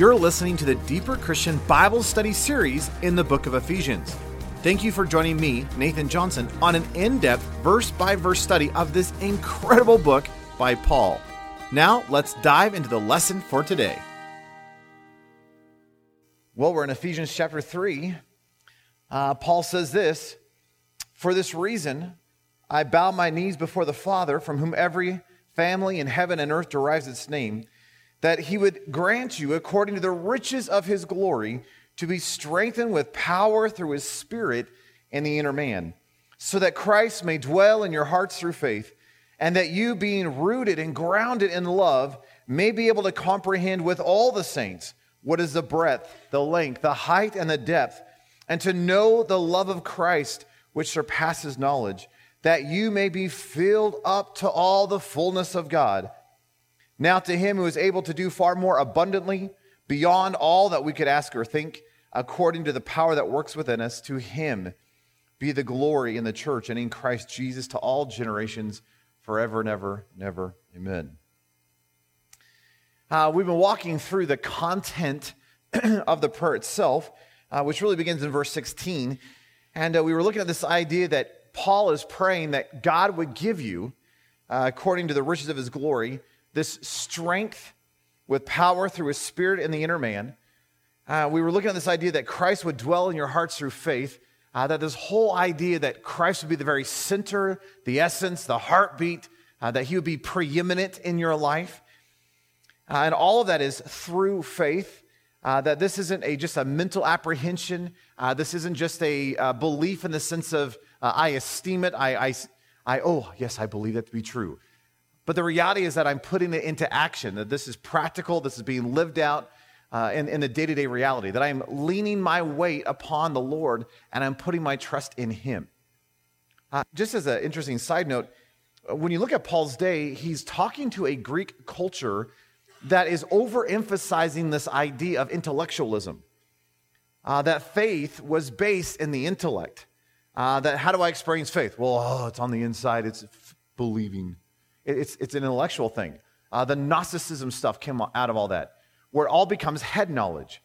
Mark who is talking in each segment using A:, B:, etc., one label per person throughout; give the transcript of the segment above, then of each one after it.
A: You're listening to the Deeper Christian Bible Study series in the book of Ephesians. Thank you for joining me, Nathan Johnson, on an in depth, verse by verse study of this incredible book by Paul. Now, let's dive into the lesson for today. Well, we're in Ephesians chapter 3. Uh, Paul says this For this reason, I bow my knees before the Father, from whom every family in heaven and earth derives its name, that he would grant you, according to the riches of his glory, to be strengthened with power through his Spirit in the inner man, so that Christ may dwell in your hearts through faith, and that you, being rooted and grounded in love, may be able to comprehend with all the saints what is the breadth, the length, the height, and the depth, and to know the love of Christ, which surpasses knowledge that you may be filled up to all the fullness of God. Now, to him who is able to do far more abundantly, beyond all that we could ask or think, according to the power that works within us, to him be the glory in the church and in Christ Jesus to all generations, forever and ever, never. Amen. Uh, we've been walking through the content of the prayer itself, uh, which really begins in verse 16. And uh, we were looking at this idea that Paul is praying that God would give you, uh, according to the riches of his glory, this strength with power through his spirit in the inner man. Uh, we were looking at this idea that Christ would dwell in your hearts through faith, uh, that this whole idea that Christ would be the very center, the essence, the heartbeat, uh, that he would be preeminent in your life. Uh, and all of that is through faith. Uh, that this isn't a, just a mental apprehension. Uh, this isn't just a belief in the sense of I esteem it. I, I, I, oh, yes, I believe that to be true. But the reality is that I'm putting it into action, that this is practical, this is being lived out uh, in, in the day to day reality, that I'm leaning my weight upon the Lord and I'm putting my trust in Him. Uh, just as an interesting side note, when you look at Paul's day, he's talking to a Greek culture that is overemphasizing this idea of intellectualism. Uh, that faith was based in the intellect. Uh, that how do I experience faith? Well, oh, it's on the inside. It's f- believing. It, it's it's an intellectual thing. Uh, the Gnosticism stuff came out of all that, where it all becomes head knowledge.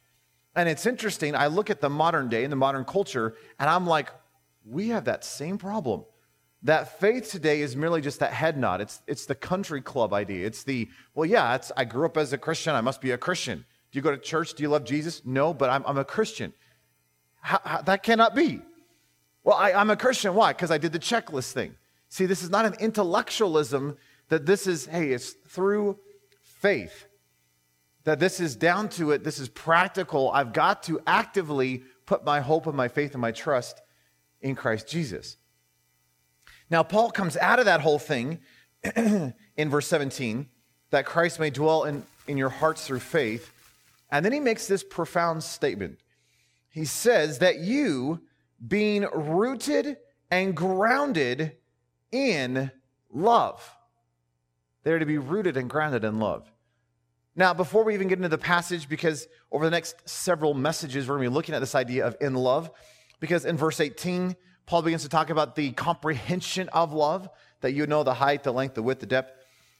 A: And it's interesting. I look at the modern day and the modern culture, and I'm like, we have that same problem. That faith today is merely just that head nod. It's it's the country club idea. It's the well, yeah. I grew up as a Christian. I must be a Christian. Do you go to church? Do you love Jesus? No, but I'm, I'm a Christian. How, how, that cannot be. Well, I, am a Christian. Why? Because I did the checklist thing. See, this is not an intellectualism that this is, hey, it's through faith. That this is down to it, this is practical. I've got to actively put my hope and my faith and my trust in Christ Jesus. Now, Paul comes out of that whole thing in verse 17 that Christ may dwell in, in your hearts through faith. And then he makes this profound statement. He says that you, being rooted and grounded in love. They're to be rooted and grounded in love. Now, before we even get into the passage, because over the next several messages, we're going to be looking at this idea of in love, because in verse 18, Paul begins to talk about the comprehension of love, that you know the height, the length, the width, the depth.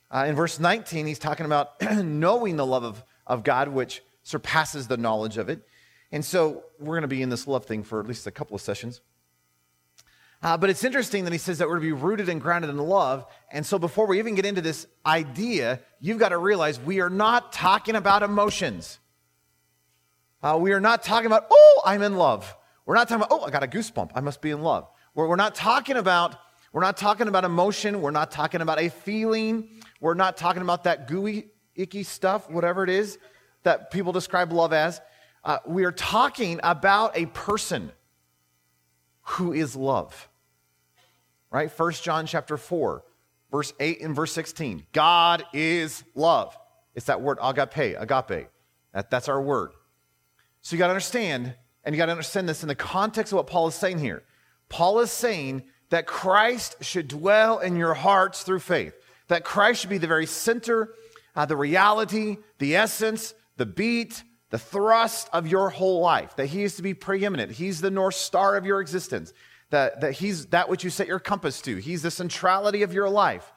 A: Uh, in verse 19, he's talking about knowing the love of, of God, which surpasses the knowledge of it. And so we're going to be in this love thing for at least a couple of sessions. Uh, but it's interesting that he says that we're to be rooted and grounded in love. And so before we even get into this idea, you've got to realize we are not talking about emotions. Uh, we are not talking about, oh, I'm in love. We're not talking about, oh, I got a goosebump. I must be in love. We're, we're not talking about, we're not talking about emotion. We're not talking about a feeling. We're not talking about that gooey, icky stuff, whatever it is that people describe love as uh, we are talking about a person who is love. Right? First John chapter 4, verse 8 and verse 16. God is love. It's that word agape, agape. That, that's our word. So you got to understand, and you got to understand this in the context of what Paul is saying here. Paul is saying that Christ should dwell in your hearts through faith, that Christ should be the very center, uh, the reality, the essence, the beat, the thrust of your whole life, that He is to be preeminent. He's the North Star of your existence, that, that He's that which you set your compass to. He's the centrality of your life.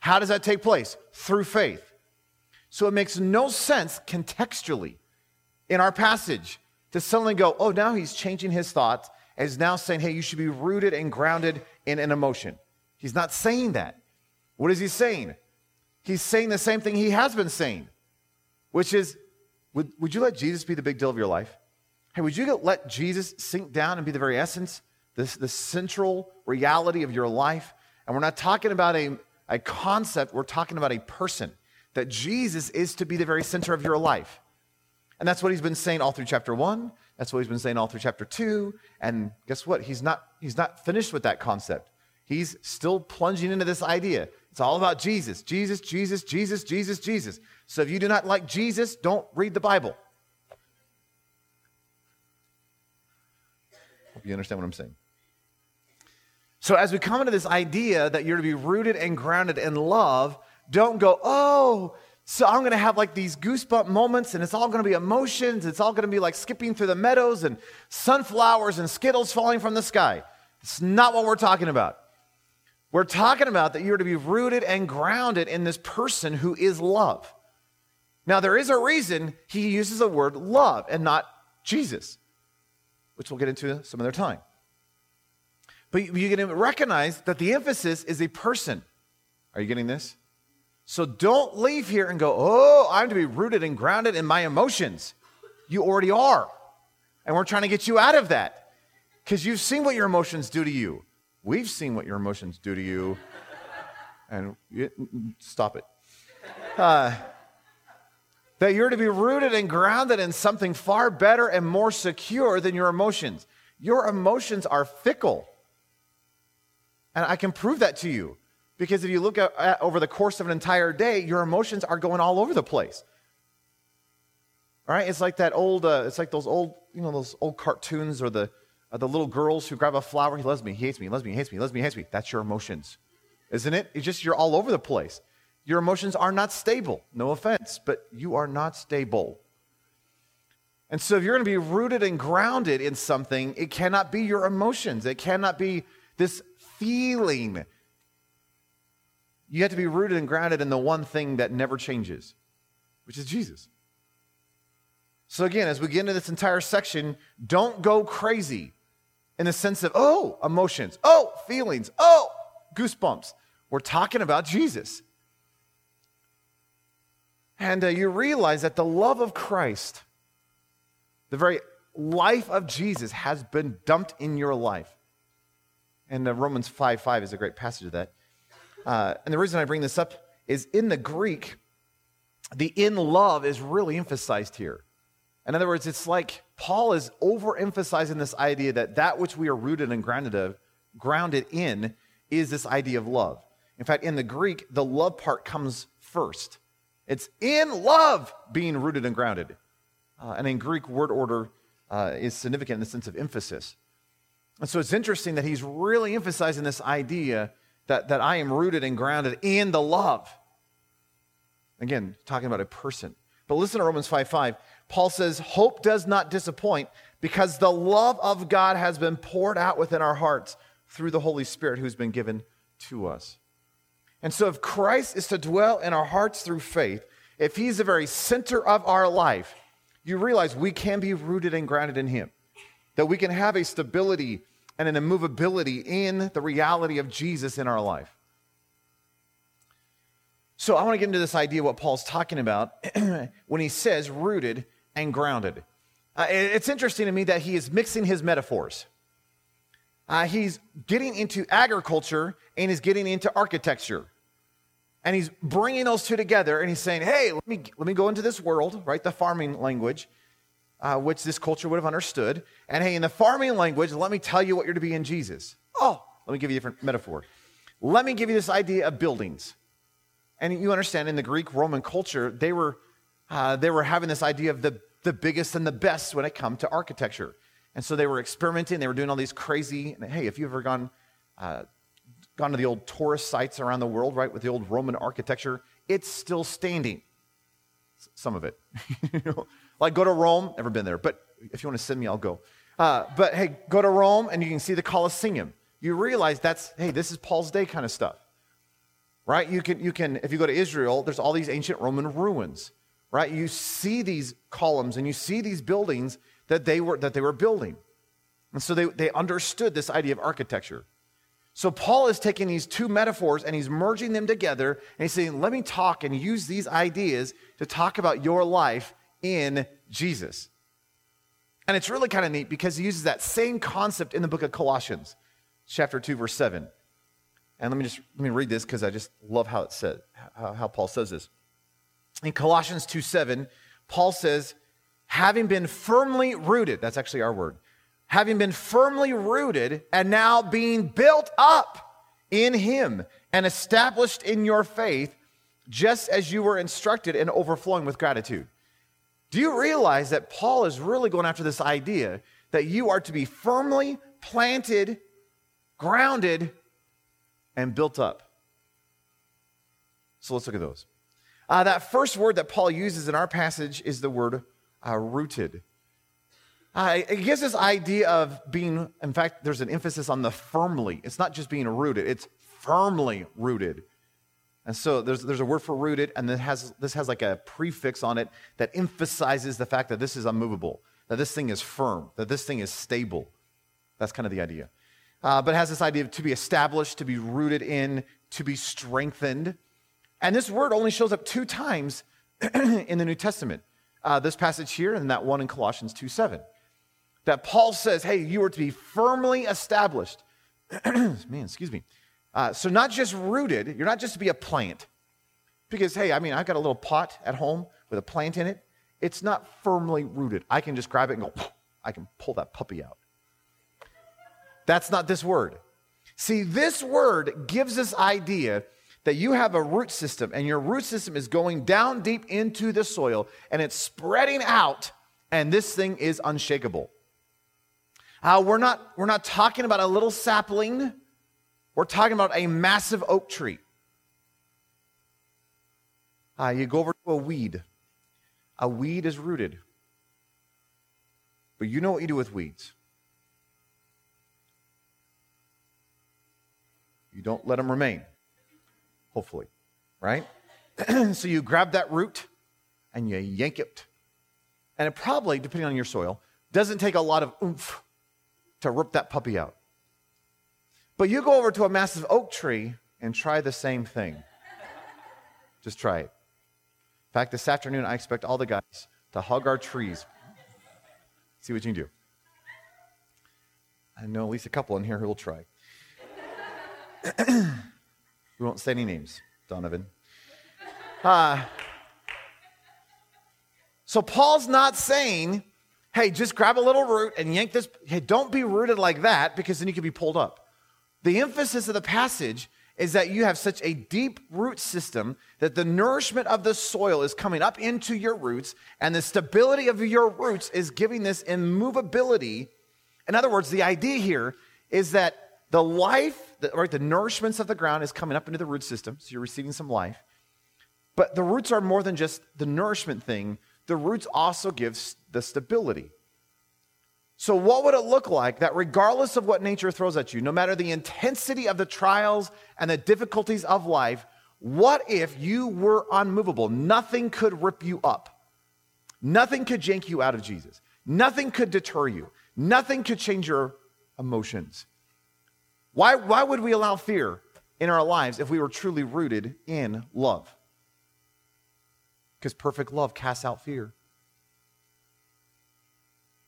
A: How does that take place? Through faith. So it makes no sense contextually in our passage to suddenly go, oh, now he's changing his thoughts and is now saying, hey, you should be rooted and grounded in an emotion. He's not saying that. What is he saying? He's saying the same thing he has been saying, which is, would, would you let Jesus be the big deal of your life? Hey, would you let Jesus sink down and be the very essence, this, the central reality of your life? And we're not talking about a, a concept, we're talking about a person, that Jesus is to be the very center of your life. And that's what he's been saying all through chapter one. That's what he's been saying all through chapter two. And guess what? He's not, he's not finished with that concept. He's still plunging into this idea. It's all about Jesus, Jesus, Jesus, Jesus, Jesus, Jesus. So if you do not like Jesus, don't read the Bible. Hope you understand what I'm saying. So as we come into this idea that you're to be rooted and grounded in love, don't go, oh, so I'm going to have like these goosebump moments and it's all going to be emotions. It's all going to be like skipping through the meadows and sunflowers and skittles falling from the sky. It's not what we're talking about. We're talking about that you're to be rooted and grounded in this person who is love. Now, there is a reason he uses the word love and not Jesus, which we'll get into some other time. But you can recognize that the emphasis is a person. Are you getting this? So don't leave here and go, oh, I'm to be rooted and grounded in my emotions. You already are. And we're trying to get you out of that because you've seen what your emotions do to you. We've seen what your emotions do to you. And you, stop it. Uh, that you're to be rooted and grounded in something far better and more secure than your emotions. Your emotions are fickle. And I can prove that to you. Because if you look at, at, over the course of an entire day, your emotions are going all over the place. All right? It's like that old, uh, it's like those old, you know, those old cartoons or the, uh, the little girls who grab a flower. He loves me, he hates me, he loves me, he hates me, he loves me, he hates me. That's your emotions, isn't it? It's just you're all over the place. Your emotions are not stable. No offense, but you are not stable. And so if you're going to be rooted and grounded in something, it cannot be your emotions. It cannot be this feeling you have to be rooted and grounded in the one thing that never changes, which is Jesus. So, again, as we get into this entire section, don't go crazy in the sense of, oh, emotions, oh, feelings, oh, goosebumps. We're talking about Jesus. And uh, you realize that the love of Christ, the very life of Jesus, has been dumped in your life. And uh, Romans 5 5 is a great passage of that. Uh, and the reason I bring this up is in the Greek, the in love is really emphasized here. In other words, it's like Paul is overemphasizing this idea that that which we are rooted and grounded, of, grounded in is this idea of love. In fact, in the Greek, the love part comes first. It's in love being rooted and grounded. Uh, and in Greek, word order uh, is significant in the sense of emphasis. And so it's interesting that he's really emphasizing this idea that, that I am rooted and grounded in the love. Again, talking about a person. But listen to Romans 5 5. Paul says, Hope does not disappoint because the love of God has been poured out within our hearts through the Holy Spirit who's been given to us. And so, if Christ is to dwell in our hearts through faith, if he's the very center of our life, you realize we can be rooted and grounded in him. That we can have a stability and an immovability in the reality of Jesus in our life. So I want to get into this idea of what Paul's talking about when he says rooted and grounded. Uh, it's interesting to me that he is mixing his metaphors. Uh, he's getting into agriculture and he's getting into architecture. And he's bringing those two together and he's saying, hey, let me, let me go into this world, right? The farming language uh, which this culture would have understood. And hey, in the farming language, let me tell you what you're to be in Jesus. Oh, let me give you a different metaphor. Let me give you this idea of buildings. And you understand in the Greek Roman culture, they were, uh, they were having this idea of the, the biggest and the best when it come to architecture. And so they were experimenting. They were doing all these crazy. hey, if you've ever gone, uh, gone to the old tourist sites around the world, right, with the old Roman architecture, it's still standing. Some of it. Like go to Rome, never been there, but if you want to send me, I'll go. Uh, but hey, go to Rome and you can see the Colosseum. You realize that's, hey, this is Paul's day kind of stuff. Right? You can, you can, if you go to Israel, there's all these ancient Roman ruins. right? You see these columns and you see these buildings that they were, that they were building. And so they, they understood this idea of architecture. So Paul is taking these two metaphors and he's merging them together and he's saying, let me talk and use these ideas to talk about your life in Jesus. And it's really kind of neat because he uses that same concept in the book of Colossians, chapter 2, verse 7. And let me just let me read this because I just love how it said, how, how Paul says this. In Colossians 2 7, Paul says, having been firmly rooted, that's actually our word, having been firmly rooted and now being built up in him and established in your faith, just as you were instructed and overflowing with gratitude. Do you realize that Paul is really going after this idea that you are to be firmly planted, grounded, and built up? So let's look at those. Uh, that first word that Paul uses in our passage is the word uh, rooted. Uh, it gives this idea of being, in fact, there's an emphasis on the firmly. It's not just being rooted, it's firmly rooted. And so there's, there's a word for rooted, and this has, this has like a prefix on it that emphasizes the fact that this is unmovable, that this thing is firm, that this thing is stable. That's kind of the idea. Uh, but has this idea of to be established, to be rooted in, to be strengthened. And this word only shows up two times in the New Testament. Uh, this passage here and that one in Colossians 2 7. That Paul says, hey, you are to be firmly established. Man, excuse me. Uh, so, not just rooted, you're not just to be a plant. Because, hey, I mean, I've got a little pot at home with a plant in it. It's not firmly rooted. I can just grab it and go, I can pull that puppy out. That's not this word. See, this word gives us idea that you have a root system and your root system is going down deep into the soil and it's spreading out, and this thing is unshakable. Uh, we're, not, we're not talking about a little sapling we're talking about a massive oak tree. Uh, you go over to a weed. A weed is rooted. But you know what you do with weeds. You don't let them remain, hopefully, right? so you grab that root and you yank it. And it probably, depending on your soil, doesn't take a lot of oomph to rip that puppy out. But you go over to a massive oak tree and try the same thing. Just try it. In fact, this afternoon, I expect all the guys to hug our trees. See what you can do. I know at least a couple in here who will try. we won't say any names, Donovan. Uh, so Paul's not saying, hey, just grab a little root and yank this. Hey, don't be rooted like that because then you could be pulled up. The emphasis of the passage is that you have such a deep root system that the nourishment of the soil is coming up into your roots, and the stability of your roots is giving this immovability. In other words, the idea here is that the life, the, right, the nourishments of the ground is coming up into the root system, so you're receiving some life. But the roots are more than just the nourishment thing, the roots also give the stability. So, what would it look like that regardless of what nature throws at you, no matter the intensity of the trials and the difficulties of life, what if you were unmovable? Nothing could rip you up. Nothing could jank you out of Jesus. Nothing could deter you. Nothing could change your emotions. Why, why would we allow fear in our lives if we were truly rooted in love? Because perfect love casts out fear.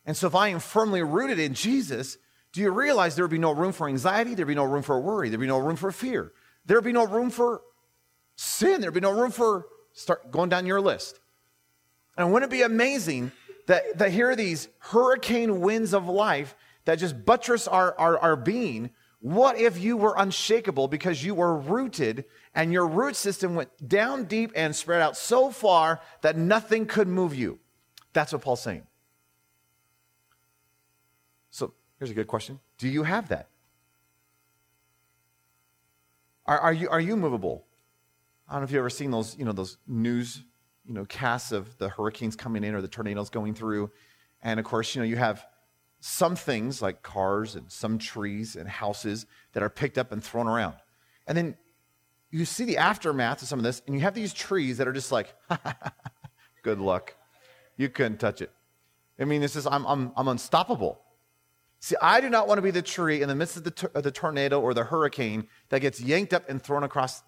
A: And so, if I am firmly rooted in Jesus, do you realize there would be no room for anxiety? There'd be no room for worry. There'd be no room for fear. There'd be no room for sin. There'd be no room for start going down your list. And wouldn't it be amazing that, that here are these hurricane winds of life that just buttress our, our, our being? What if you were unshakable because you were rooted and your root system went down deep and spread out so far that nothing could move you? That's what Paul's saying. So here's a good question Do you have that? Are, are, you, are you movable? I don't know if you've ever seen those, you know, those news you know, casts of the hurricanes coming in or the tornadoes going through. And of course, you know, you have some things like cars and some trees and houses that are picked up and thrown around. And then you see the aftermath of some of this, and you have these trees that are just like, Good luck. You couldn't touch it. I mean, this is, I'm, I'm, I'm unstoppable. See, I do not want to be the tree in the midst of the, of the tornado or the hurricane that gets yanked up and thrown across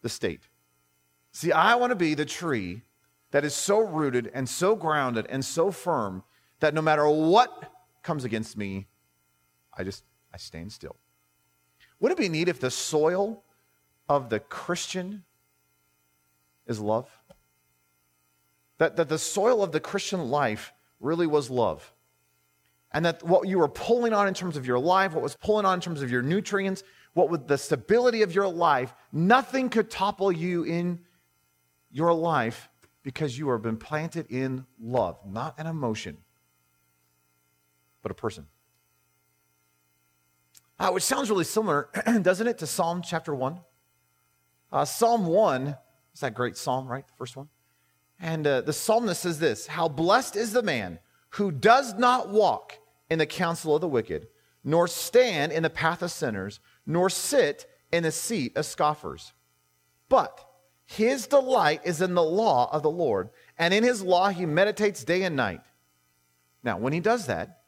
A: the state. See, I want to be the tree that is so rooted and so grounded and so firm that no matter what comes against me, I just I stand still. Wouldn't it be neat if the soil of the Christian is love? That, that the soil of the Christian life really was love. And that what you were pulling on in terms of your life, what was pulling on in terms of your nutrients, what with the stability of your life, nothing could topple you in your life because you have been planted in love, not an emotion, but a person. Uh, which sounds really similar, doesn't it, to Psalm chapter 1? Uh, psalm 1 is that great psalm, right? The first one. And uh, the psalmist says this How blessed is the man who does not walk in the counsel of the wicked, nor stand in the path of sinners, nor sit in the seat of scoffers. But his delight is in the law of the Lord, and in his law he meditates day and night. Now, when he does that,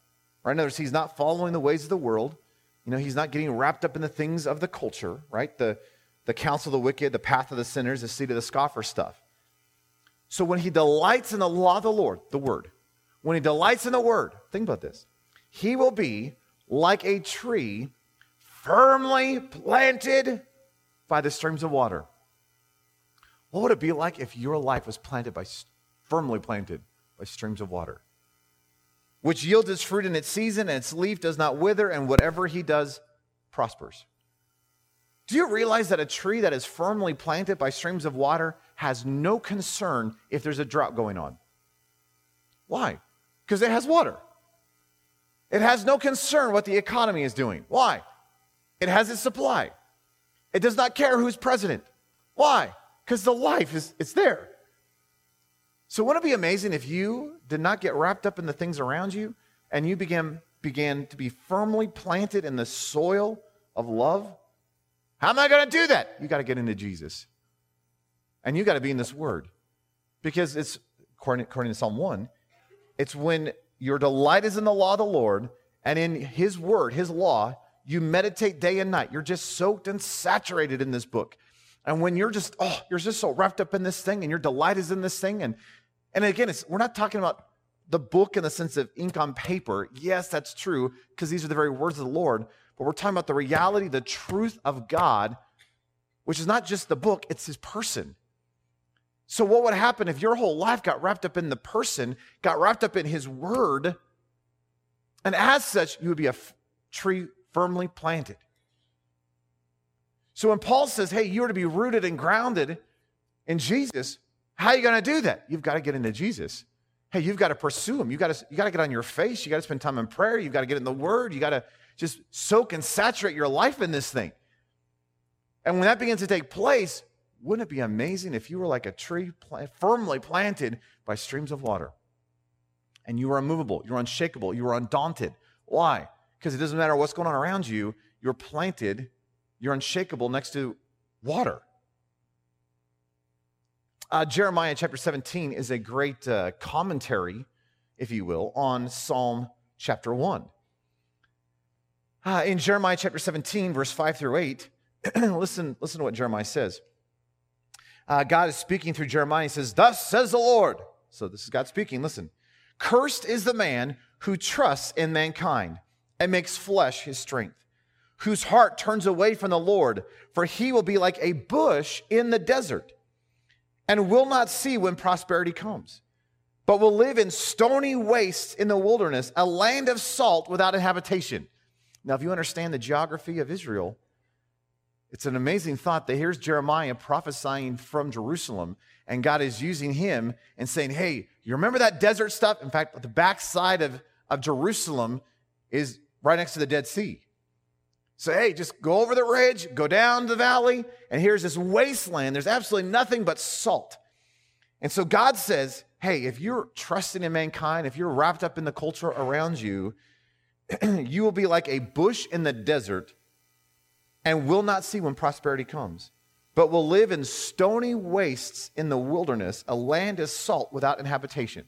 A: right, in other words, he's not following the ways of the world. You know, he's not getting wrapped up in the things of the culture, right? The, the counsel of the wicked, the path of the sinners, the seat of the scoffer stuff. So when he delights in the law of the Lord, the word, when he delights in the word, think about this, he will be like a tree firmly planted by the streams of water. What would it be like if your life was planted by, firmly planted by streams of water? Which yields its fruit in its season, and its leaf does not wither, and whatever he does prospers. Do you realize that a tree that is firmly planted by streams of water has no concern if there's a drought going on? Why? Because it has water. It has no concern what the economy is doing. Why? It has its supply. It does not care who's president. Why? Because the life is it's there. So wouldn't it be amazing if you did not get wrapped up in the things around you and you began began to be firmly planted in the soil of love? How am I going to do that? You got to get into Jesus. And you got to be in this word. Because it's according, according to Psalm 1, it's when your delight is in the law of the Lord and in his word, his law, you meditate day and night. You're just soaked and saturated in this book. And when you're just, oh, you're just so wrapped up in this thing and your delight is in this thing. And, and again, it's, we're not talking about the book in the sense of ink on paper. Yes, that's true, because these are the very words of the Lord. But we're talking about the reality, the truth of God, which is not just the book, it's his person. So, what would happen if your whole life got wrapped up in the person, got wrapped up in his word? And as such, you would be a f- tree firmly planted. So when Paul says, hey, you are to be rooted and grounded in Jesus, how are you going to do that? You've got to get into Jesus. Hey, you've got to pursue him. You've got to, you got to get on your face. You've got to spend time in prayer. You've got to get in the word. You've got to just soak and saturate your life in this thing. And when that begins to take place, wouldn't it be amazing if you were like a tree plant, firmly planted by streams of water? And you were immovable, you were unshakable, you were undaunted. Why? Because it doesn't matter what's going on around you, you're planted you're unshakable next to water. Uh, Jeremiah chapter 17 is a great uh, commentary, if you will, on Psalm chapter 1. Uh, in Jeremiah chapter 17, verse 5 through 8, listen, listen to what Jeremiah says. Uh, God is speaking through Jeremiah. He says, Thus says the Lord. So this is God speaking. Listen. Cursed is the man who trusts in mankind and makes flesh his strength whose heart turns away from the Lord, for he will be like a bush in the desert and will not see when prosperity comes, but will live in stony wastes in the wilderness, a land of salt without a habitation. Now, if you understand the geography of Israel, it's an amazing thought that here's Jeremiah prophesying from Jerusalem, and God is using him and saying, Hey, you remember that desert stuff? In fact, the backside of, of Jerusalem is right next to the Dead Sea. So, hey, just go over the ridge, go down the valley, and here's this wasteland. There's absolutely nothing but salt. And so God says, hey, if you're trusting in mankind, if you're wrapped up in the culture around you, you will be like a bush in the desert and will not see when prosperity comes. but will live in stony wastes in the wilderness, a land as salt without inhabitation.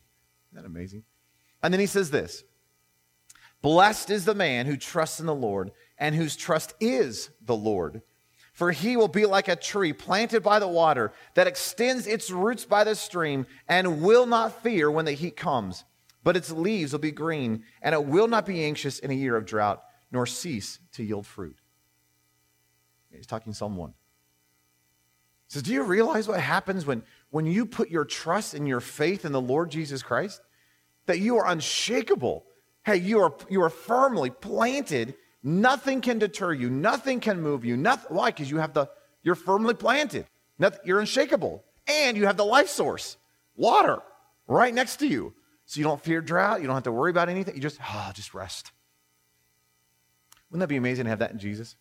A: Isn't that amazing? And then he says this Blessed is the man who trusts in the Lord and whose trust is the Lord. For he will be like a tree planted by the water that extends its roots by the stream and will not fear when the heat comes, but its leaves will be green, and it will not be anxious in a year of drought, nor cease to yield fruit. He's talking Psalm 1 says, Do you realize what happens when, when you put your trust and your faith in the Lord Jesus Christ? That you are unshakable. Hey, you are, you are firmly planted. Nothing can deter you. Nothing can move you. Nothing, why? Because you have the, you're firmly planted. Nothing, you're unshakable. And you have the life source, water, right next to you. So you don't fear drought. You don't have to worry about anything. You just, ah, just rest. Wouldn't that be amazing to have that in Jesus?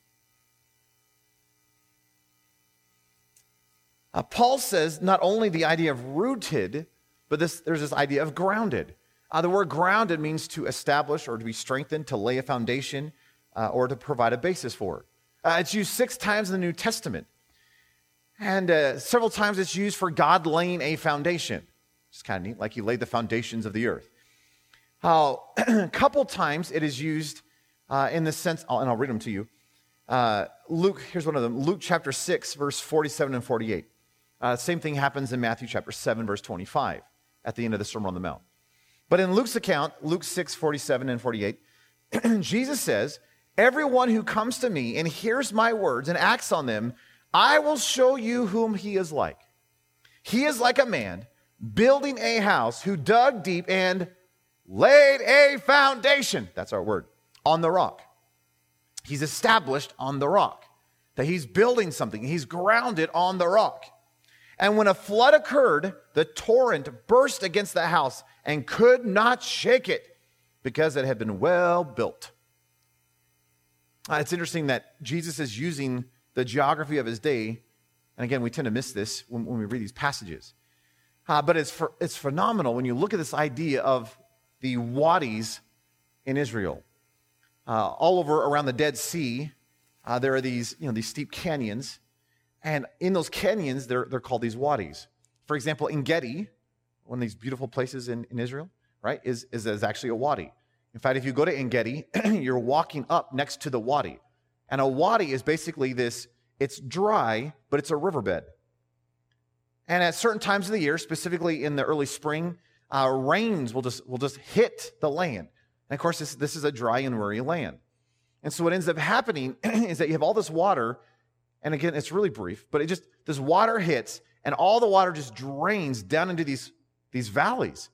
A: Uh, Paul says not only the idea of rooted, but this, there's this idea of grounded. Uh, the word grounded means to establish or to be strengthened, to lay a foundation, uh, or to provide a basis for. Uh, it's used six times in the New Testament. And uh, several times it's used for God laying a foundation. It's kind of neat, like he laid the foundations of the earth. How a couple times it is used uh, in the sense, and I'll read them to you. Luke, here's one of them Luke chapter 6, verse 47 and 48. Uh, same thing happens in Matthew chapter 7, verse 25, at the end of the Sermon on the Mount. But in Luke's account, Luke 6, 47 and 48, Jesus says, Everyone who comes to me and hears my words and acts on them, I will show you whom he is like. He is like a man building a house who dug deep and laid a foundation. That's our word. On the rock. He's established on the rock. That he's building something. He's grounded on the rock. And when a flood occurred, the torrent burst against the house and could not shake it because it had been well built. Uh, it's interesting that Jesus is using the geography of his day. And again, we tend to miss this when, when we read these passages. Uh, but it's, for, it's phenomenal when you look at this idea of the wadis in Israel. Uh, all over around the Dead Sea, uh, there are these, you know, these steep canyons and in those canyons, they're, they're called these wadis. For example, En Gedi, one of these beautiful places in, in Israel, right, is, is, is actually a wadi. In fact, if you go to En Gedi, you're walking up next to the wadi. And a wadi is basically this it's dry, but it's a riverbed. And at certain times of the year, specifically in the early spring, uh, rains will just, will just hit the land. And of course, this, this is a dry and weary land. And so what ends up happening is that you have all this water and again, it's really brief, but it just, this water hits and all the water just drains down into these, these valleys.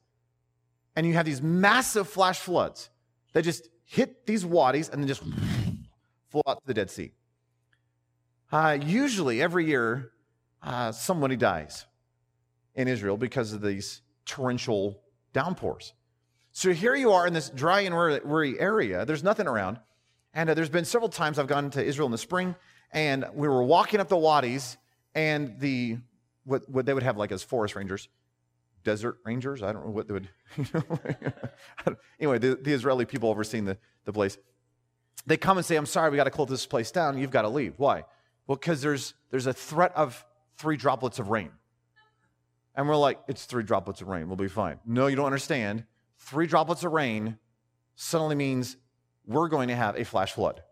A: And you have these massive flash floods that just hit these wadis and then just flow out to the Dead Sea. Uh, usually, every year, uh, somebody dies in Israel because of these torrential downpours. So here you are in this dry and weary area. There's nothing around. And uh, there's been several times I've gone to Israel in the spring and we were walking up the wadis, and the what, what they would have like as forest rangers, desert rangers. I don't know what they would. You know, anyway, the, the Israeli people overseeing the, the place, they come and say, "I'm sorry, we got to close this place down. You've got to leave." Why? Well, because there's there's a threat of three droplets of rain. And we're like, it's three droplets of rain. We'll be fine. No, you don't understand. Three droplets of rain suddenly means we're going to have a flash flood.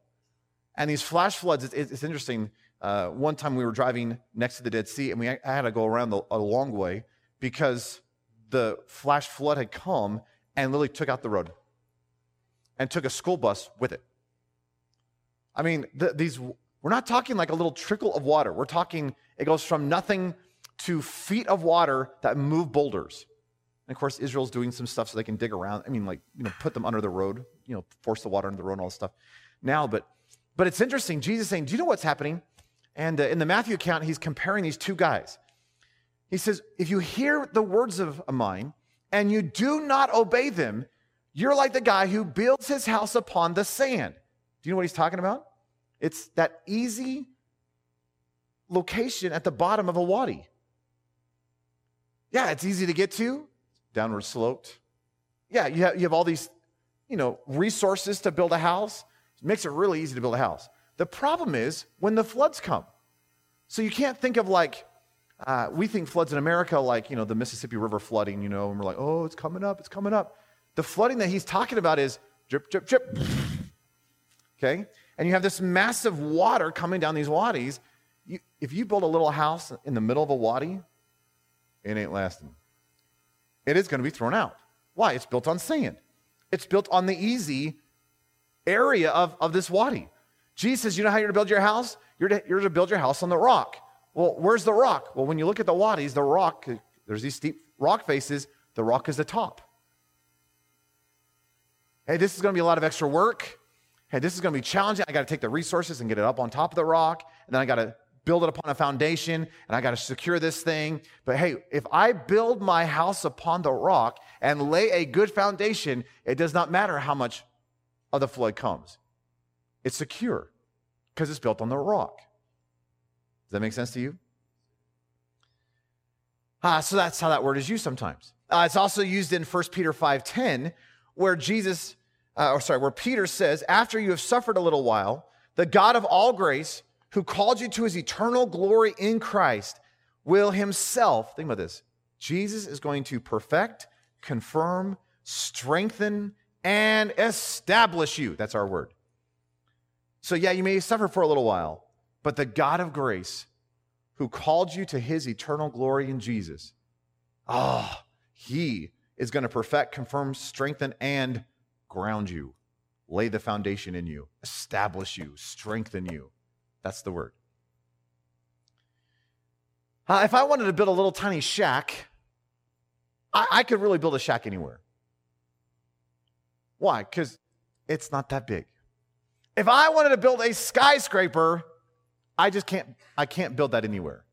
A: And these flash floods, it's, it's interesting. Uh, one time we were driving next to the Dead Sea, and we I had to go around the, a long way because the flash flood had come and literally took out the road and took a school bus with it. I mean, the, these we're not talking like a little trickle of water. We're talking it goes from nothing to feet of water that move boulders. And of course, Israel's doing some stuff so they can dig around. I mean, like you know, put them under the road, you know, force the water into the road and all this stuff. Now, but but it's interesting. Jesus saying, Do you know what's happening? And uh, in the Matthew account, he's comparing these two guys. He says, If you hear the words of mine and you do not obey them, you're like the guy who builds his house upon the sand. Do you know what he's talking about? It's that easy location at the bottom of a wadi. Yeah, it's easy to get to, downward sloped. Yeah, you have, you have all these, you know, resources to build a house. It makes it really easy to build a house. The problem is when the floods come. So you can't think of like, uh, we think floods in America like, you know, the Mississippi River flooding, you know, and we're like, oh, it's coming up, it's coming up. The flooding that he's talking about is drip, drip, drip. Okay? And you have this massive water coming down these wadis. You, if you build a little house in the middle of a wadi, it ain't lasting. It is going to be thrown out. Why? It's built on sand. It's built on the easy area of, of this wadi. Jesus You know how you're to build your house? You're to, you're to build your house on the rock. Well, where's the rock? Well, when you look at the wadis, the rock, there's these steep rock faces, the rock is the top. Hey, this is going to be a lot of extra work. Hey, this is going to be challenging. I got to take the resources and get it up on top of the rock. And then I got to build it upon a foundation and I got to secure this thing. But hey, if I build my house upon the rock and lay a good foundation, it does not matter how much of the flood comes. It's secure because it's built on the rock. Does that make sense to you? Ah, so that's how that word is used sometimes. Uh, it's also used in 1 Peter 5.10 where Jesus, uh, or sorry, where Peter says, after you have suffered a little while, the God of all grace, who called you to his eternal glory in Christ, will himself, think about this, Jesus is going to perfect, confirm, strengthen, and establish you. That's our word. So, yeah, you may suffer for a little while, but the God of grace, who called you to his eternal glory in Jesus, ah, oh, he is going to perfect, confirm, strengthen, and ground you, lay the foundation in you, establish you, strengthen you. That's the word. Uh, if I wanted to build a little tiny shack, I, I could really build a shack anywhere. Why? Because it's not that big. If I wanted to build a skyscraper, I just can't, I can't build that anywhere.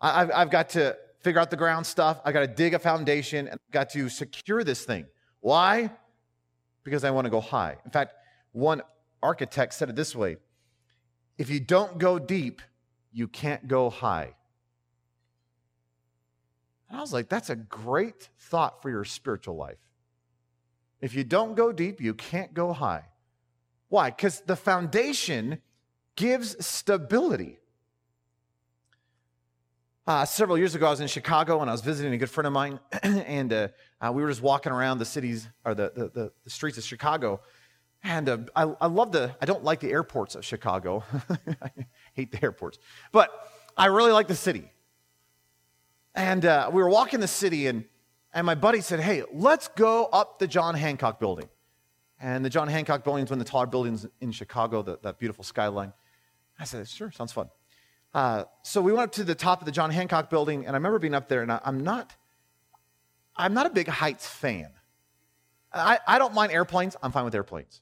A: I, have I've got to figure out the ground stuff. I got to dig a foundation and I've got to secure this thing. Why? Because I want to go high. In fact, one architect said it this way if you don't go deep, you can't go high. And I was like, that's a great thought for your spiritual life. If you don't go deep, you can't go high. Why? Because the foundation gives stability. Uh, several years ago, I was in Chicago and I was visiting a good friend of mine, and uh, uh, we were just walking around the cities or the, the, the, streets of Chicago. And uh, I, I love the, I don't like the airports of Chicago. I hate the airports. But I really like the city. And uh, we were walking the city, and, and my buddy said, Hey, let's go up the John Hancock building. And the John Hancock building is one of the taller buildings in Chicago, the, that beautiful skyline. I said, Sure, sounds fun. Uh, so we went up to the top of the John Hancock building, and I remember being up there, and I, am not, I'm not a big heights fan. I, I don't mind airplanes. I'm fine with airplanes.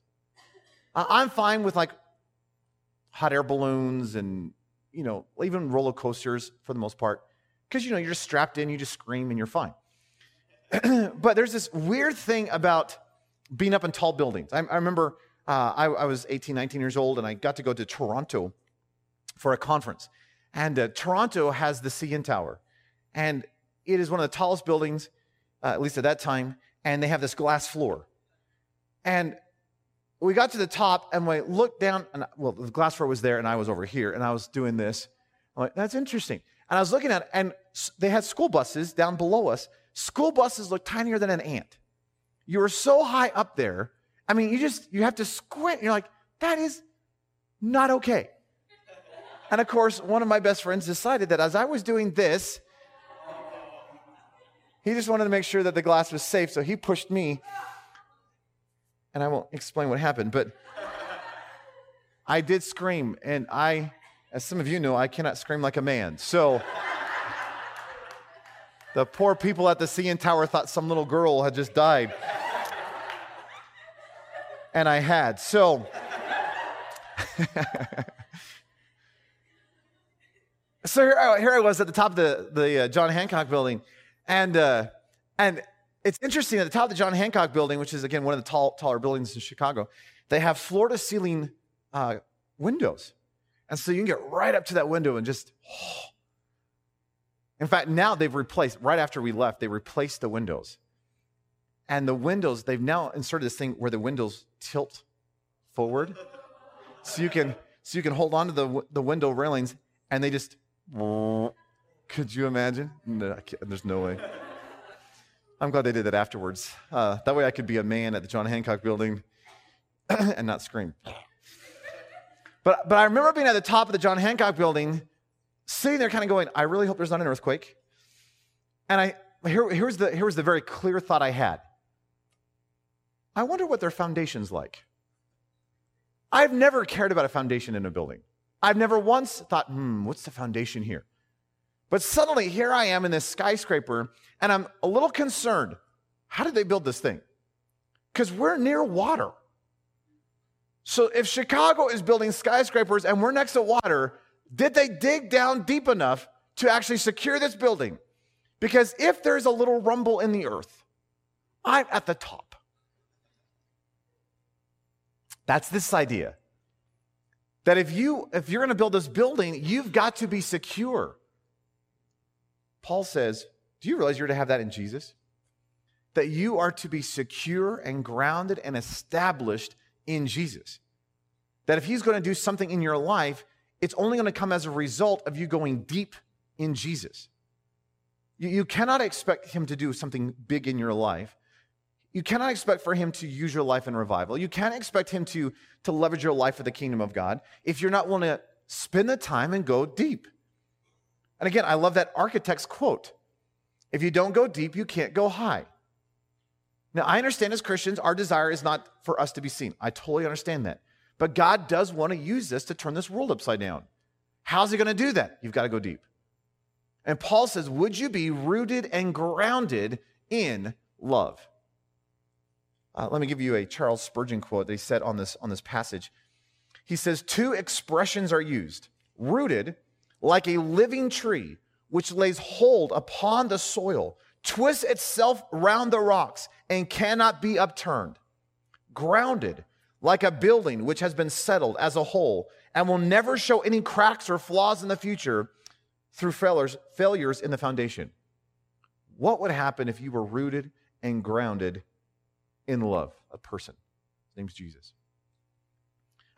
A: I'm fine with like hot air balloons and, you know, even roller coasters for the most part. Because, you know, you're just strapped in, you just scream, and you're fine. but there's this weird thing about being up in tall buildings. I, I remember uh, I, I, was 18, 19 years old, and I got to go to Toronto for a conference. And uh, Toronto has the CN Tower. And it is one of the tallest buildings, uh, at least at that time, and they have this glass floor. And we got to the top and we looked down, and well, the glass floor was there, and I was over here, and I was doing this. I'm like, that's interesting. And I was looking at it, and they had school buses down below us. School buses look tinier than an ant. You were so high up there. I mean, you just you have to squint. You're like, that is not okay. And of course, one of my best friends decided that as I was doing this, he just wanted to make sure that the glass was safe, so he pushed me and I won't explain what happened, but I did scream, and I, as some of you know, I cannot scream like a man. So the poor people at the CN Tower thought some little girl had just died. And I had. So, so here I, here I was at the top of the, the uh, John Hancock building, and, uh, and it's interesting at the top of the John Hancock building, which is again one of the tall, taller buildings in Chicago, they have floor to ceiling uh, windows. And so you can get right up to that window and just, oh. in fact, now they've replaced, right after we left, they replaced the windows. And the windows, they've now inserted this thing where the windows tilt forward. So you can, so you can hold on to the, the window railings and they just, could you imagine? No, there's no way. I'm glad they did that afterwards. Uh, that way I could be a man at the John Hancock building and not scream. But, but I remember being at the top of the John Hancock building, sitting there kind of going, I really hope there's not an earthquake. And I, here, here's the, here was the very clear thought I had. I wonder what their foundation's like. I've never cared about a foundation in a building. I've never once thought, hmm, what's the foundation here? But suddenly, here I am in this skyscraper, and I'm a little concerned. How did they build this thing? Because we're near water. So if Chicago is building skyscrapers and we're next to water, did they dig down deep enough to actually secure this building? Because if there's a little rumble in the earth, I'm at the top. That's this idea. That if you if you're going to build this building, you've got to be secure. Paul says, Do you realize you're to have that in Jesus? That you are to be secure and grounded and established in Jesus. That if He's going to do something in your life, it's only going to come as a result of you going deep in Jesus. You, you cannot expect Him to do something big in your life. You cannot expect for Him to use your life in revival. You can't expect Him to, to leverage your life for the kingdom of God if you're not willing to spend the time and go deep. And again, I love that architect's quote if you don't go deep, you can't go high. Now, I understand as Christians, our desire is not for us to be seen. I totally understand that. But God does want to use this to turn this world upside down. How's He going to do that? You've got to go deep. And Paul says, Would you be rooted and grounded in love? Uh, let me give you a Charles Spurgeon quote that he said on this, on this passage. He says, Two expressions are used rooted like a living tree which lays hold upon the soil, twists itself round the rocks, and cannot be upturned. Grounded, like a building which has been settled as a whole and will never show any cracks or flaws in the future through failures, failures in the foundation. What would happen if you were rooted and grounded in love, a person? His name's Jesus.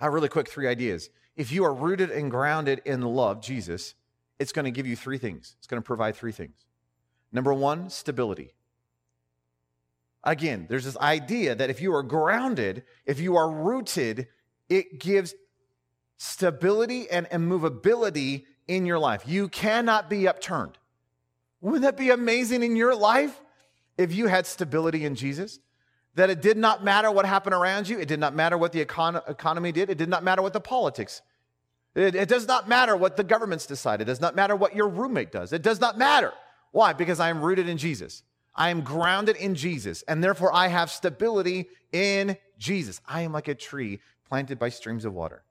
A: I have really quick three ideas. If you are rooted and grounded in love, Jesus, it's going to give you three things. It's going to provide three things. Number one, stability. Again, there's this idea that if you are grounded, if you are rooted, it gives stability and immovability in your life. You cannot be upturned. Wouldn't that be amazing in your life if you had stability in Jesus? That it did not matter what happened around you, it did not matter what the econ- economy did, it did not matter what the politics. It, it does not matter what the governments decide, it does not matter what your roommate does. It does not matter. Why? Because I am rooted in Jesus. I am grounded in Jesus, and therefore I have stability in Jesus. I am like a tree planted by streams of water.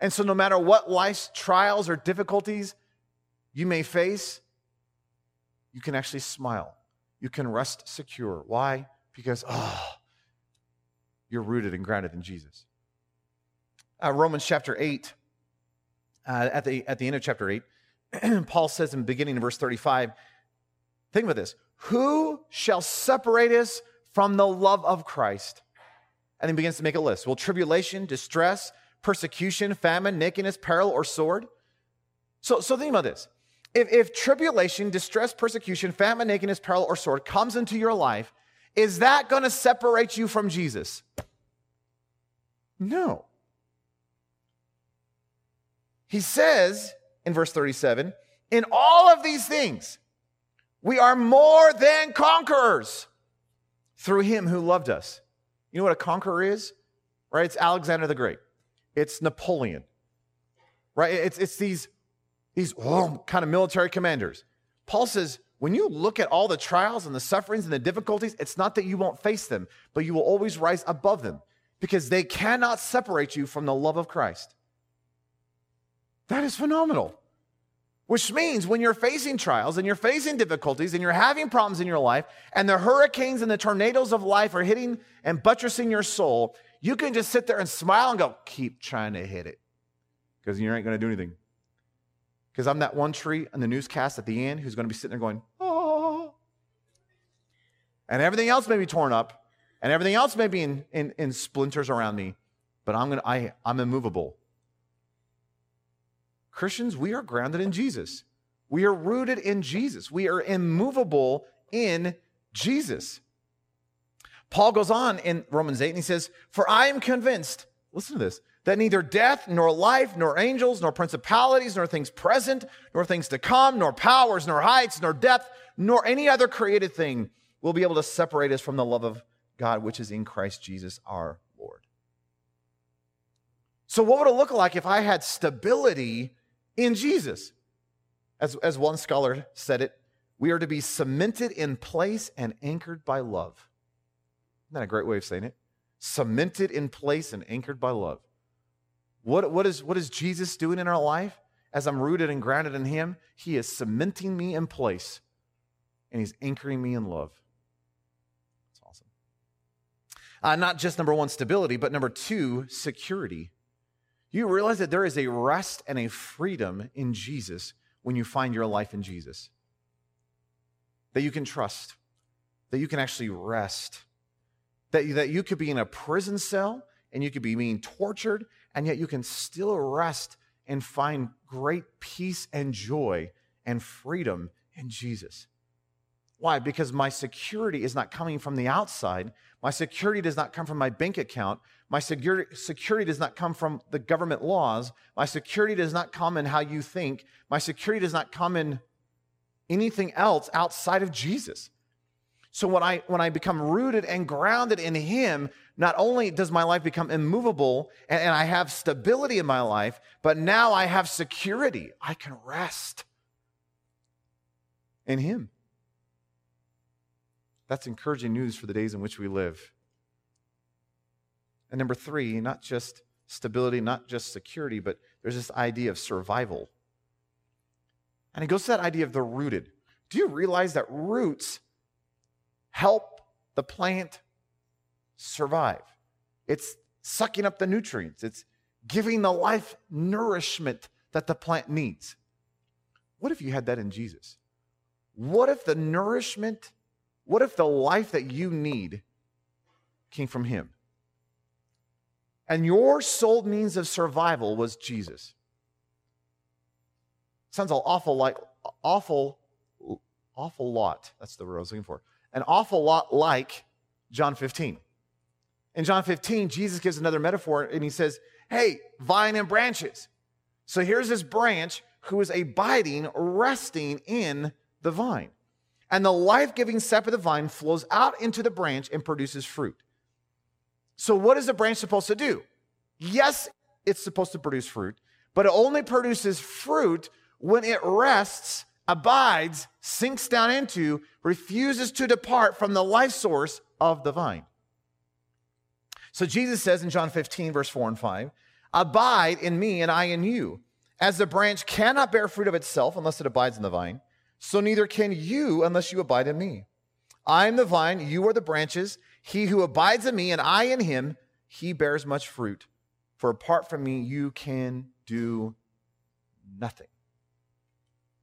A: And so, no matter what life's trials or difficulties you may face, you can actually smile. You can rest secure. Why? Because, oh, you're rooted and grounded in Jesus. Uh, Romans chapter 8, uh, at, the, at the end of chapter 8, Paul says in beginning of verse 35, Think about this. Who shall separate us from the love of Christ? And he begins to make a list. Will tribulation, distress, persecution, famine, nakedness, peril, or sword? So, so think about this. If, if tribulation, distress, persecution, famine, nakedness, peril, or sword comes into your life, is that going to separate you from Jesus? No. He says in verse 37 in all of these things, we are more than conquerors through him who loved us. You know what a conqueror is? Right? It's Alexander the Great. It's Napoleon. Right? It's, it's these, these oh, kind of military commanders. Paul says, when you look at all the trials and the sufferings and the difficulties, it's not that you won't face them, but you will always rise above them because they cannot separate you from the love of Christ. That is phenomenal. Which means when you're facing trials and you're facing difficulties and you're having problems in your life and the hurricanes and the tornadoes of life are hitting and buttressing your soul, you can just sit there and smile and go, keep trying to hit it because you ain't going to do anything. Because I'm that one tree in the newscast at the end who's going to be sitting there going, oh. And everything else may be torn up and everything else may be in, in, in splinters around me, but I'm, gonna, I, I'm immovable Christians, we are grounded in Jesus. We are rooted in Jesus. We are immovable in Jesus. Paul goes on in Romans 8 and he says, For I am convinced, listen to this, that neither death, nor life, nor angels, nor principalities, nor things present, nor things to come, nor powers, nor heights, nor depth, nor any other created thing will be able to separate us from the love of God which is in Christ Jesus our Lord. So, what would it look like if I had stability in Jesus? As, as one scholar said it, we are to be cemented in place and anchored by love. Isn't that a great way of saying it? Cemented in place and anchored by love. What, what, is, what is Jesus doing in our life? As I'm rooted and grounded in Him, He is cementing me in place and He's anchoring me in love. That's awesome. Uh, not just number one, stability, but number two, security. You realize that there is a rest and a freedom in Jesus when you find your life in Jesus. That you can trust, that you can actually rest, that you, that you could be in a prison cell and you could be being tortured, and yet you can still rest and find great peace and joy and freedom in Jesus. Why? Because my security is not coming from the outside. My security does not come from my bank account. My security, security does not come from the government laws. My security does not come in how you think. My security does not come in anything else outside of Jesus. So when I when I become rooted and grounded in him, not only does my life become immovable and, and, I have stability in my life, but now I have security. I can rest in him. That's encouraging news for the days in which we live. And number three, not just stability, not just security, but there's this idea of survival. And it goes to that idea of the rooted. Do you realize that roots help the plant survive. It's sucking up the nutrients, it's giving the life nourishment that the plant needs. What if you had that in Jesus? What if the nourishment, what if the life that you need came from Him? And your sole means of survival was Jesus. Sounds awful like awful, awful lot. That's the word I was looking for an awful lot like John 15. In John 15, Jesus gives another metaphor and he says, Hey, vine and branches. So here's this branch who is abiding, resting in the vine. And the life giving sap of the vine flows out into the branch and produces fruit. So, what is the branch supposed to do? Yes, it's supposed to produce fruit, but it only produces fruit when it rests abides, sinks down into, refuses to depart from the life source of the vine. So Jesus says in John 15, verse 4 and 5, Abide in me and I in you. As the branch cannot bear fruit of itself unless it abides in the vine, so neither can you unless you abide in me. I am the vine, you are the branches. He who abides in me and I in him, he bears much fruit. For apart from me, you can do nothing.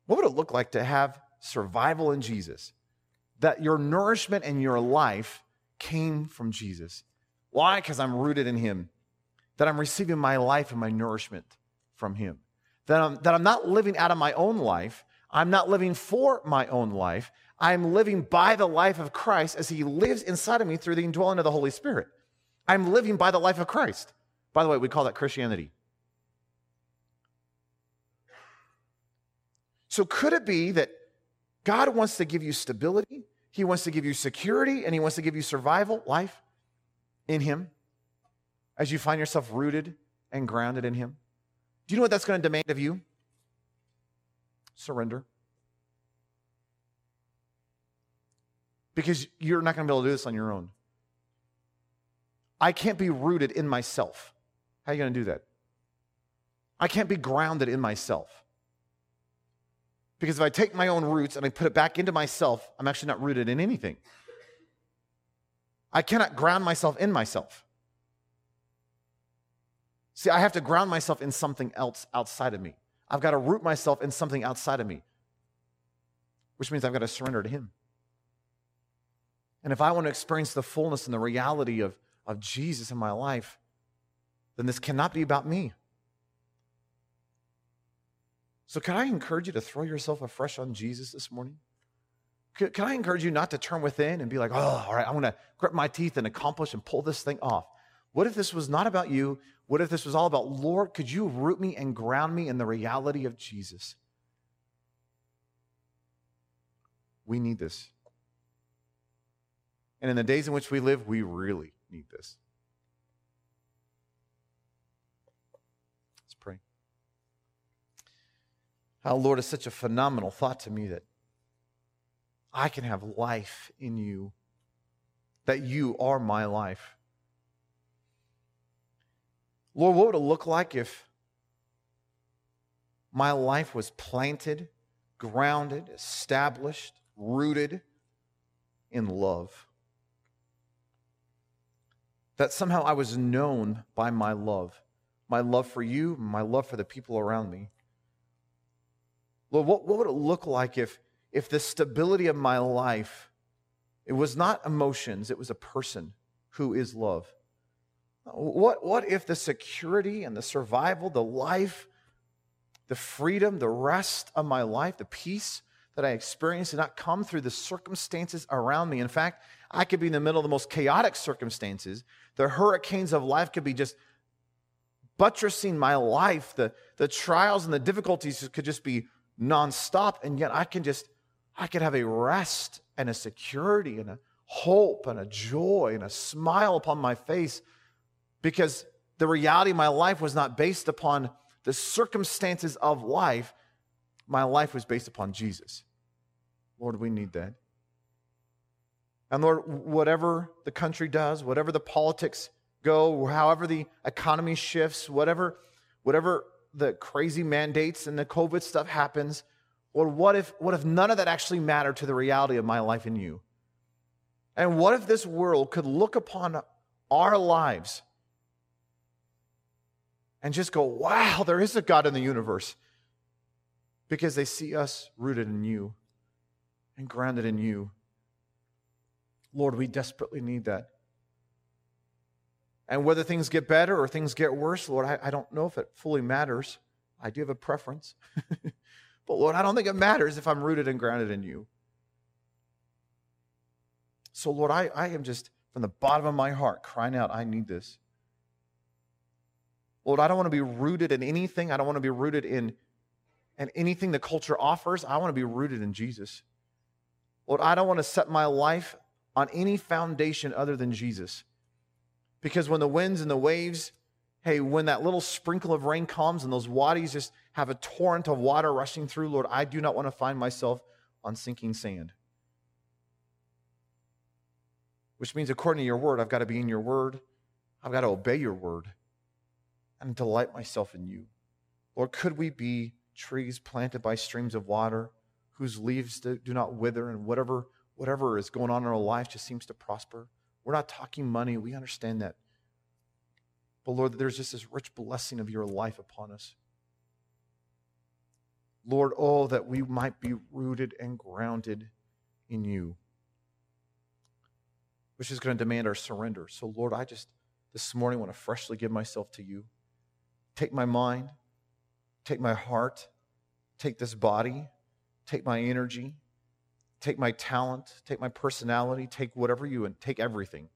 A: What would it look like to have survival in Jesus? That your nourishment and your life came from Jesus. Why? Because I'm rooted in Him. That I'm receiving my life and my nourishment from Him. That I'm, that I'm not living out of my own life. I'm not living for my own life. I'm living by the life of Christ as He lives inside of me through the indwelling of the Holy Spirit. I'm living by the life of Christ. By the way, we call that Christianity. So, could it be that God wants to give you stability? He wants to give you security and He wants to give you survival, life in Him as you find yourself rooted and grounded in Him? Do you know what that's going to demand of you? Surrender. Because you're not going to be able to do this on your own. I can't be rooted in myself. How are you going to do that? I can't be grounded in myself. Because if I take my own roots and I put it back into myself, I'm actually not rooted in anything. I cannot ground myself in myself. See, I have to ground myself in something else outside of me. I've got to root myself in something outside of me, which means I've got to surrender to Him. And if I want to experience the fullness and the reality of, of Jesus in my life, then this cannot be about me. So, can I encourage you to throw yourself afresh on Jesus this morning? Can, I encourage you not to turn within and be like, oh, all right, I want to grip my teeth and accomplish and pull this thing off? What if this was not about you? What if this was all about, Lord, could you root me and ground me in the reality of Jesus? We need this. And in the days in which we live, we really need this. Let's pray. How, Lord, is such a phenomenal thought to me that I can have life in you, that you are my life. Lord, what would it look like if my life was planted, grounded, established, rooted in love? That somehow I was known by my love, my love for you, my love for the people around me. Lord, what, what would it look like if, if the stability of my life, it was not emotions, it was a person who is love? What, what if the security and the survival, the life, the freedom, the rest of my life, the peace that I experience did not come through the circumstances around me? In fact, I could be in the middle of the most chaotic circumstances. The hurricanes of life could be just buttressing my life. The, the trials and the difficulties could just be nonstop. And yet I can just, I could have a rest and a security and a hope and a joy and a smile upon my face because the reality of my life was not based upon the circumstances of life. My life was based upon Jesus. Lord, we need that. And Lord, whatever the country does, whatever the politics go, however the economy shifts, whatever, whatever the crazy mandates and the COVID stuff happens, Lord, what if, what if none of that actually mattered to the reality of my life in you? And what if this world could look upon our lives and just go, wow, there is a God in the universe. Because they see us rooted in you and grounded in you. Lord, we desperately need that. And whether things get better or things get worse, Lord, I, I don't know if it fully matters. I do have a preference. but Lord, I don't think it matters if I'm rooted and grounded in you. So, Lord, I, I am just from the bottom of my heart crying out, I need this. Lord, I don't want to be rooted in anything. I don't want to be rooted in, in anything the culture offers. I want to be rooted in Jesus. Lord, I don't want to set my life on any foundation other than Jesus. Because when the winds and the waves, hey, when that little sprinkle of rain comes and those wadis just have a torrent of water rushing through, Lord, I do not want to find myself on sinking sand. Which means, according to your word, I've got to be in your word, I've got to obey your word and delight myself in you. Lord, could we be trees planted by streams of water whose leaves do not wither and whatever, whatever is going on in our life just seems to prosper? We're not talking money. We understand that. But Lord, there's just this rich blessing of your life upon us. Lord, oh, that we might be rooted and grounded in you, which is going to demand our surrender. So, Lord, I just this morning want to freshly give myself to you. Take my mind, take my heart, take this body, take my energy, take my talent, take my personality, take whatever you and take everything.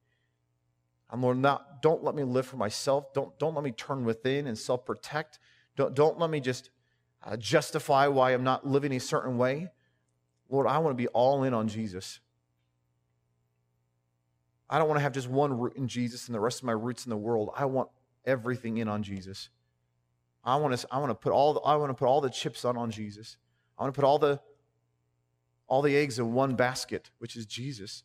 A: And Lord, not, don't let me live for myself. Don't, don't let me turn within and self protect. Don't, don't let me just uh, justify why I'm not living a certain way. Lord, I want to be all in on Jesus. I don't want to have just one root in Jesus and the rest of my roots in the world. I want everything in on Jesus. I want to, I want to put all the, I want to put all the chips on on Jesus. I want to put all the all the eggs in one basket, which is Jesus.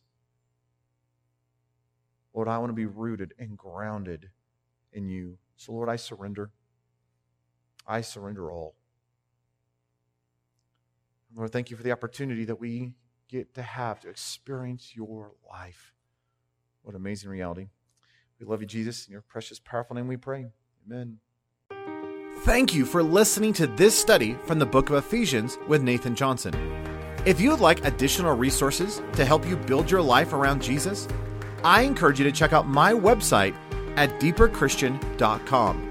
A: Lord, I want to be rooted and grounded in you. So, Lord, I surrender. I surrender all. Lord, thank you for the opportunity that we get to have to experience your life. What amazing reality. We love you, Jesus. In your precious, powerful name we pray. Amen. Thank you for listening to this study from the book of Ephesians with Nathan Johnson. If you would like additional resources to help you build your life around Jesus, I encourage you to check out my website at deeperchristian.com.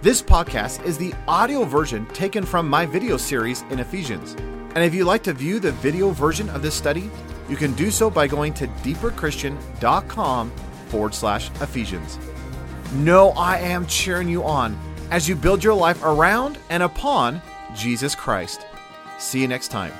A: This podcast is the audio version taken from my video series in Ephesians. And if you'd like to view the video version of this study, you can do so by going to deeperchristian.com forward slash Ephesians. Know I am cheering you on as you build your life around and upon Jesus Christ. See you next time.